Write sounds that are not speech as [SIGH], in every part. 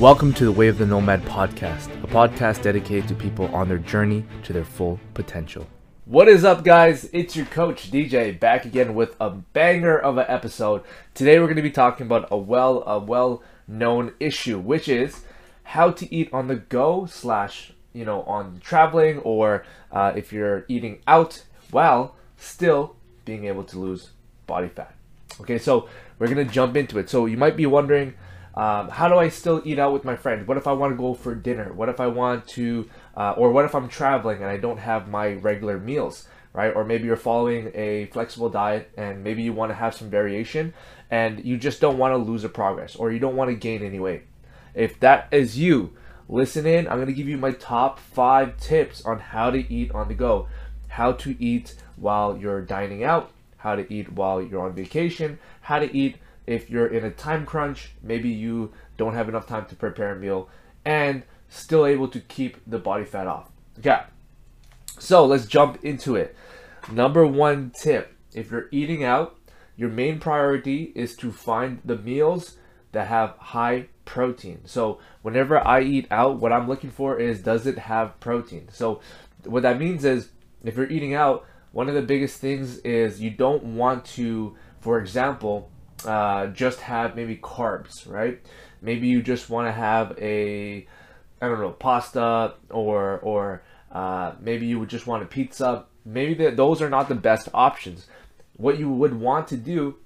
Welcome to the Way of the Nomad podcast, a podcast dedicated to people on their journey to their full potential. What is up, guys? It's your coach DJ back again with a banger of an episode. Today, we're going to be talking about a well, a well-known issue, which is how to eat on the go slash you know on traveling or uh, if you're eating out while still being able to lose body fat. Okay, so we're gonna jump into it. So you might be wondering um, how do I still eat out with my friends? What if I want to go for dinner? What if I want to, uh, or what if I'm traveling and I don't have my regular meals, right? Or maybe you're following a flexible diet and maybe you want to have some variation and you just don't want to lose a progress or you don't want to gain any weight. If that is you, listen in. I'm going to give you my top five tips on how to eat on the go, how to eat while you're dining out, how to eat while you're on vacation, how to eat if you're in a time crunch, maybe you don't have enough time to prepare a meal, and still able to keep the body fat off. Okay, so let's jump into it. Number one tip if you're eating out, your main priority is to find the meals that have high protein. So, whenever I eat out, what I'm looking for is does it have protein? So, what that means is if you're eating out, one of the biggest things is you don't want to, for example, uh, just have maybe carbs, right? Maybe you just want to have a, I don't know, pasta or or uh, maybe you would just want a pizza. Maybe the, those are not the best options. What you would want to do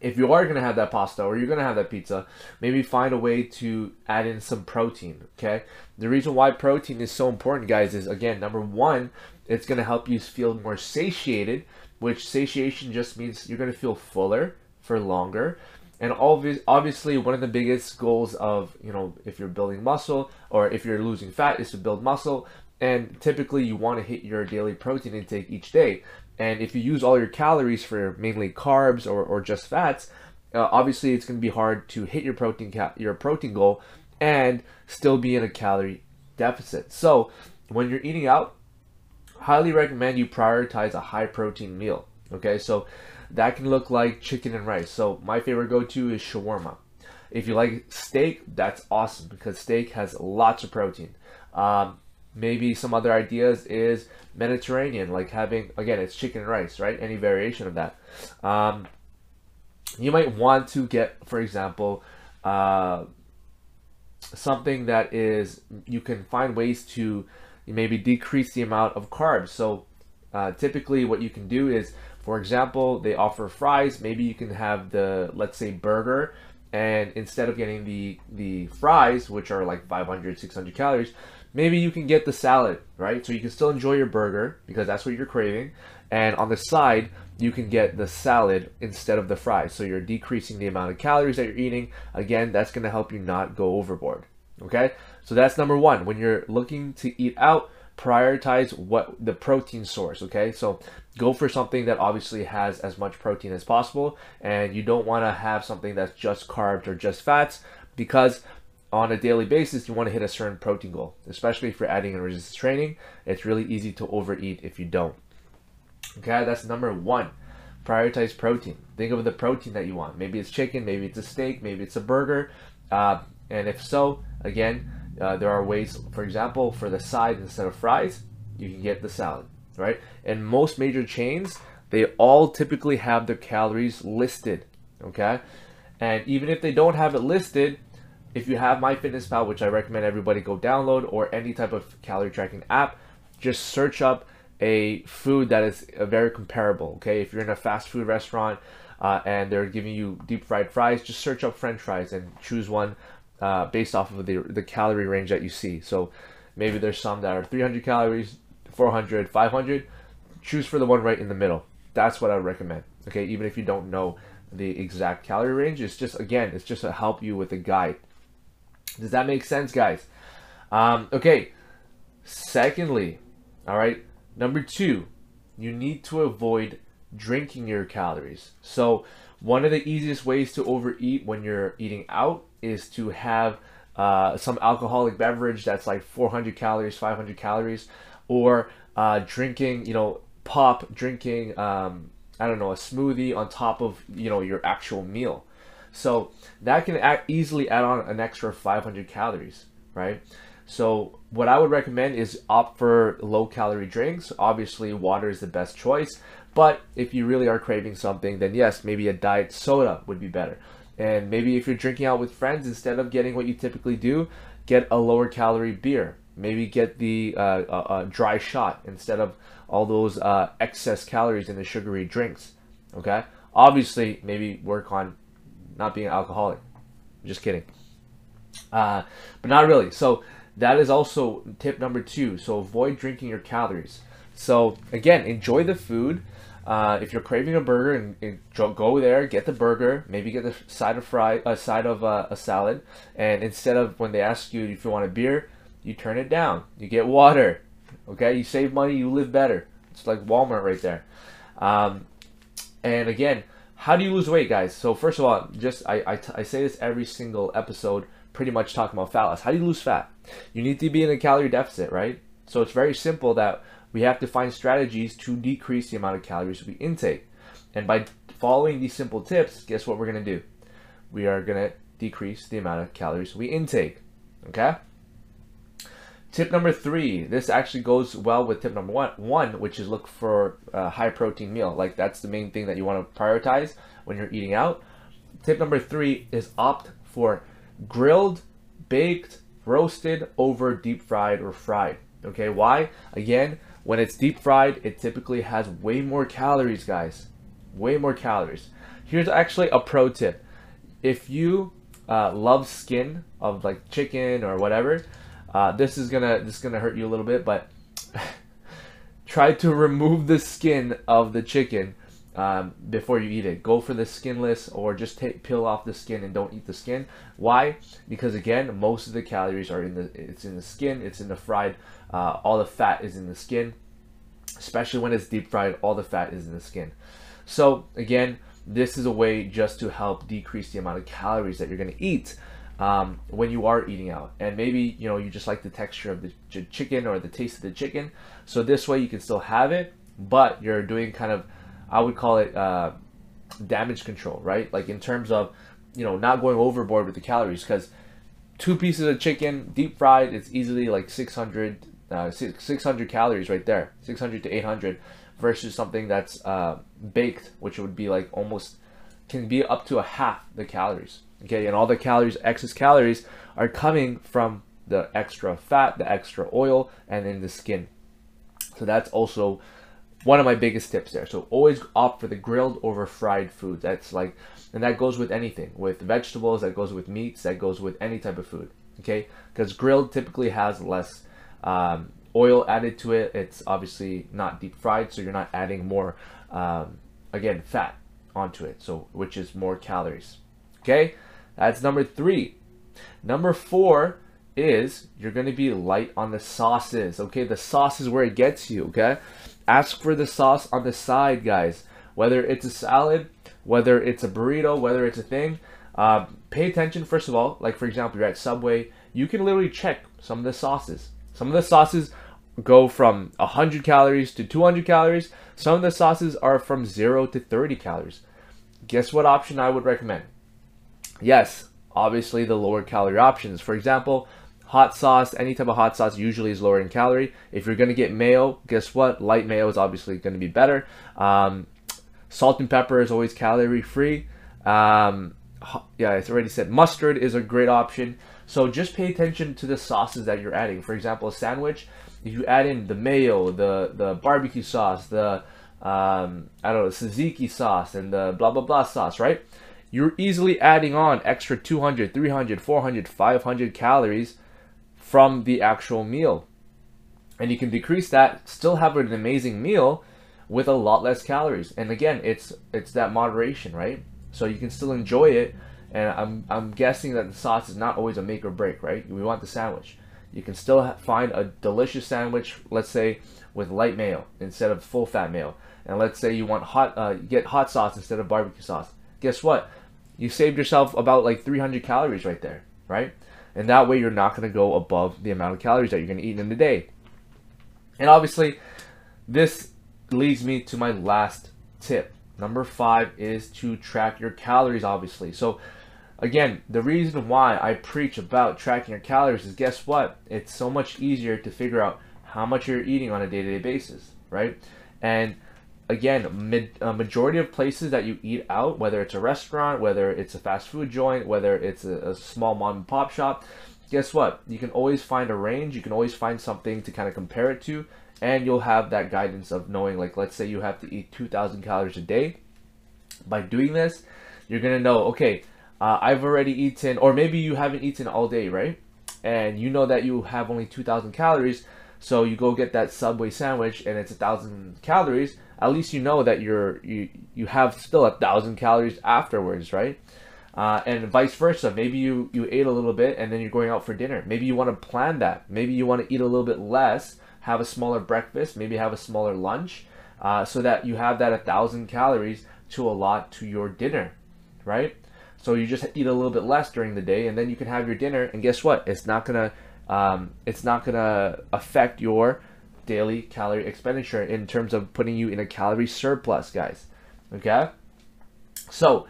if you are going to have that pasta or you're going to have that pizza, maybe find a way to add in some protein. Okay. The reason why protein is so important, guys, is again, number one, it's going to help you feel more satiated, which satiation just means you're going to feel fuller for longer. And obviously, one of the biggest goals of, you know, if you're building muscle or if you're losing fat is to build muscle. And typically, you want to hit your daily protein intake each day. And if you use all your calories for mainly carbs or, or just fats, uh, obviously it's going to be hard to hit your protein ca- your protein goal and still be in a calorie deficit. So when you're eating out, highly recommend you prioritize a high protein meal. Okay, so that can look like chicken and rice. So my favorite go-to is shawarma. If you like steak, that's awesome because steak has lots of protein. Um, maybe some other ideas is Mediterranean, like having again it's chicken and rice, right? Any variation of that. Um, you might want to get, for example, uh, something that is you can find ways to maybe decrease the amount of carbs. So uh, typically, what you can do is for example, they offer fries. Maybe you can have the, let's say, burger, and instead of getting the the fries, which are like 500, 600 calories, maybe you can get the salad, right? So you can still enjoy your burger because that's what you're craving, and on the side, you can get the salad instead of the fries. So you're decreasing the amount of calories that you're eating. Again, that's going to help you not go overboard. Okay, so that's number one. When you're looking to eat out, prioritize what the protein source okay? So go for something that obviously has as much protein as possible and you don't want to have something that's just carbs or just fats because on a daily basis you want to hit a certain protein goal. Especially if you're adding in resistance training it's really easy to overeat if you don't. Okay that's number one. Prioritize protein. Think of the protein that you want. Maybe it's chicken maybe it's a steak maybe it's a burger uh, and if so again uh, there are ways, for example, for the side instead of fries, you can get the salad, right? And most major chains, they all typically have their calories listed, okay? And even if they don't have it listed, if you have MyFitnessPal, which I recommend everybody go download, or any type of calorie tracking app, just search up a food that is uh, very comparable. Okay, if you're in a fast food restaurant uh, and they're giving you deep fried fries, just search up French fries and choose one uh, based off of the, the calorie range that you see. So maybe there's some that are 300 calories, 400, 500. Choose for the one right in the middle. That's what I recommend. Okay, even if you don't know the exact calorie range, it's just again, it's just to help you with a guide. Does that make sense, guys? Um, okay. Secondly, all right, number two, you need to avoid drinking your calories. So one of the easiest ways to overeat when you're eating out is to have uh, some alcoholic beverage that's like 400 calories, 500 calories, or uh, drinking, you know, pop, drinking, um, I don't know, a smoothie on top of, you know, your actual meal. So that can easily add on an extra 500 calories, right? So what I would recommend is opt for low calorie drinks. Obviously, water is the best choice, but if you really are craving something, then yes, maybe a diet soda would be better. And maybe if you're drinking out with friends, instead of getting what you typically do, get a lower calorie beer. Maybe get the uh, a dry shot instead of all those uh, excess calories in the sugary drinks. Okay. Obviously, maybe work on not being alcoholic. Just kidding. Uh, but not really. So that is also tip number two. So avoid drinking your calories. So again, enjoy the food. Uh, if you're craving a burger, and, and, go there, get the burger. Maybe get the side of fry, a side of uh, a salad, and instead of when they ask you if you want a beer, you turn it down. You get water. Okay, you save money, you live better. It's like Walmart right there. Um, and again, how do you lose weight, guys? So first of all, just I, I, I say this every single episode, pretty much talking about fat loss. How do you lose fat? You need to be in a calorie deficit, right? So it's very simple that we have to find strategies to decrease the amount of calories we intake. And by following these simple tips, guess what we're going to do? We are going to decrease the amount of calories we intake. Okay? Tip number three, this actually goes well with tip number one, one which is look for a high protein meal. Like that's the main thing that you want to prioritize when you're eating out. Tip number three is opt for grilled, baked, roasted over deep fried or fried. Okay, why? Again, when it's deep fried, it typically has way more calories, guys. Way more calories. Here's actually a pro tip. If you uh, love skin of like chicken or whatever, uh, this is gonna this is gonna hurt you a little bit, but [LAUGHS] try to remove the skin of the chicken um, before you eat it. Go for the skinless, or just take, peel off the skin and don't eat the skin. Why? Because again, most of the calories are in the it's in the skin. It's in the fried uh, all the fat is in the skin, especially when it's deep fried. All the fat is in the skin. So again, this is a way just to help decrease the amount of calories that you're going to eat um, when you are eating out. And maybe you know you just like the texture of the ch- chicken or the taste of the chicken. So this way you can still have it, but you're doing kind of I would call it uh, damage control, right? Like in terms of you know not going overboard with the calories because two pieces of chicken deep fried it's easily like 600 uh, 600 calories right there, 600 to 800, versus something that's uh, baked, which would be like almost can be up to a half the calories. Okay, and all the calories, excess calories, are coming from the extra fat, the extra oil, and in the skin. So that's also one of my biggest tips there. So always opt for the grilled over fried food. That's like, and that goes with anything, with vegetables, that goes with meats, that goes with any type of food. Okay, because grilled typically has less um, oil added to it. It's obviously not deep fried, so you're not adding more, um, again, fat onto it. So which is more calories. Okay, that's number three. Number four is you're going to be light on the sauces. Okay, the sauce is where it gets you. Okay, ask for the sauce on the side, guys. Whether it's a salad, whether it's a burrito, whether it's a thing. Uh, pay attention first of all. Like for example, you're at Subway. You can literally check some of the sauces. Some of the sauces go from 100 calories to 200 calories. Some of the sauces are from 0 to 30 calories. Guess what option I would recommend? Yes, obviously the lower calorie options. For example, hot sauce, any type of hot sauce usually is lower in calorie. If you're going to get mayo, guess what? Light mayo is obviously going to be better. Um, salt and pepper is always calorie free. Um, yeah, it's already said mustard is a great option. So just pay attention to the sauces that you're adding. For example, a sandwich, if you add in the mayo, the the barbecue sauce, the um, I don't know, tzatziki sauce, and the blah blah blah sauce, right? You're easily adding on extra 200, 300, 400, 500 calories from the actual meal. And you can decrease that, still have an amazing meal with a lot less calories. And again, it's it's that moderation, right? So you can still enjoy it and I'm, I'm guessing that the sauce is not always a make or break, right? We want the sandwich. You can still find a delicious sandwich, let's say with light mayo instead of full fat mayo. And let's say you want hot, uh, get hot sauce instead of barbecue sauce. Guess what? You saved yourself about like 300 calories right there, right? And that way you're not going to go above the amount of calories that you're going to eat in a day. And obviously, this leads me to my last tip. Number five is to track your calories, obviously. So again, the reason why I preach about tracking your calories is guess what? It's so much easier to figure out how much you're eating on a day to day basis, right? And again, mid, a majority of places that you eat out, whether it's a restaurant, whether it's a fast food joint, whether it's a, a small mom and pop shop, guess what? You can always find a range. You can always find something to kind of compare it to, and you'll have that guidance of knowing, like, let's say you have to eat 2,000 calories a day. By doing this, you're gonna know, okay, uh, I've already eaten, or maybe you haven't eaten all day, right? And you know that you have only 2,000 calories, so you go get that Subway sandwich and it's a thousand calories. At least you know that you're you you have still a thousand calories afterwards, right? Uh, and vice versa. Maybe you you ate a little bit and then you're going out for dinner. Maybe you want to plan that. Maybe you want to eat a little bit less, have a smaller breakfast, maybe have a smaller lunch, uh, so that you have that a thousand calories to allot to your dinner, right? So you just eat a little bit less during the day, and then you can have your dinner. And guess what? It's not gonna um, it's not gonna affect your daily calorie expenditure in terms of putting you in a calorie surplus, guys. Okay, so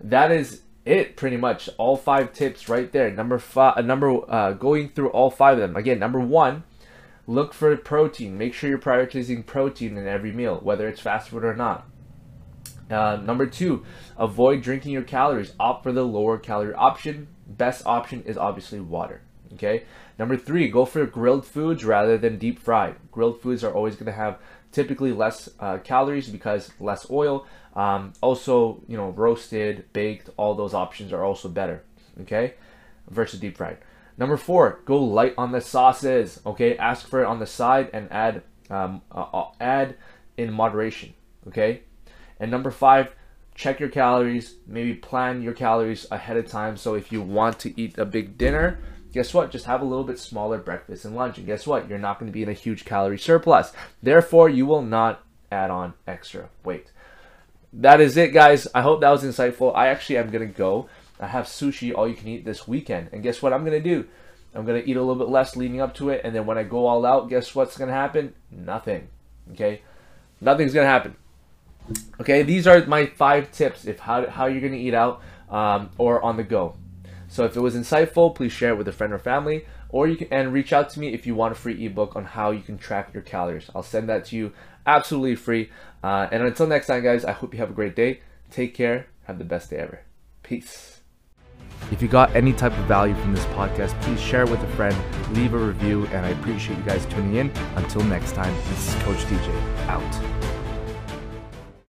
that is it pretty much. All five tips right there. Number five uh, number uh, going through all five of them. Again number one look for protein. Make sure you're prioritizing protein in every meal whether it's fast food or not. Uh, number two avoid drinking your calories. Opt for the lower calorie option. Best option is obviously water. Okay. Number three, go for grilled foods rather than deep fried. Grilled foods are always going to have typically less uh, calories because less oil. Um, also, you know, roasted, baked, all those options are also better. Okay, versus deep fried. Number four, go light on the sauces. Okay, ask for it on the side and add um, uh, uh add in moderation. Okay, and number five, check your calories. Maybe plan your calories ahead of time. So if you want to eat a big dinner guess what? Just have a little bit smaller breakfast and lunch. And guess what? You're not going to be in a huge calorie surplus. Therefore, you will not add on extra weight. That is it, guys. I hope that was insightful. I actually am going to go. I have sushi all you can eat this weekend. And guess what I'm going to do? I'm going to eat a little bit less leading up to it. And then when I go all out, guess what's going to happen? Nothing. Okay? Nothing's going to happen. Okay, these are my five tips if how, how you're going to eat out um, or on the go. So if it was insightful, please share it with a friend or family, or you can and reach out to me if you want a free ebook on how you can track your calories. I'll send that to you absolutely free. Uh, and until next time, guys, I hope you have a great day. Take care. Have the best day ever. Peace. If you got any type of value from this podcast, please share it with a friend, leave a review, and I appreciate you guys tuning in. Until next time, this is Coach DJ out.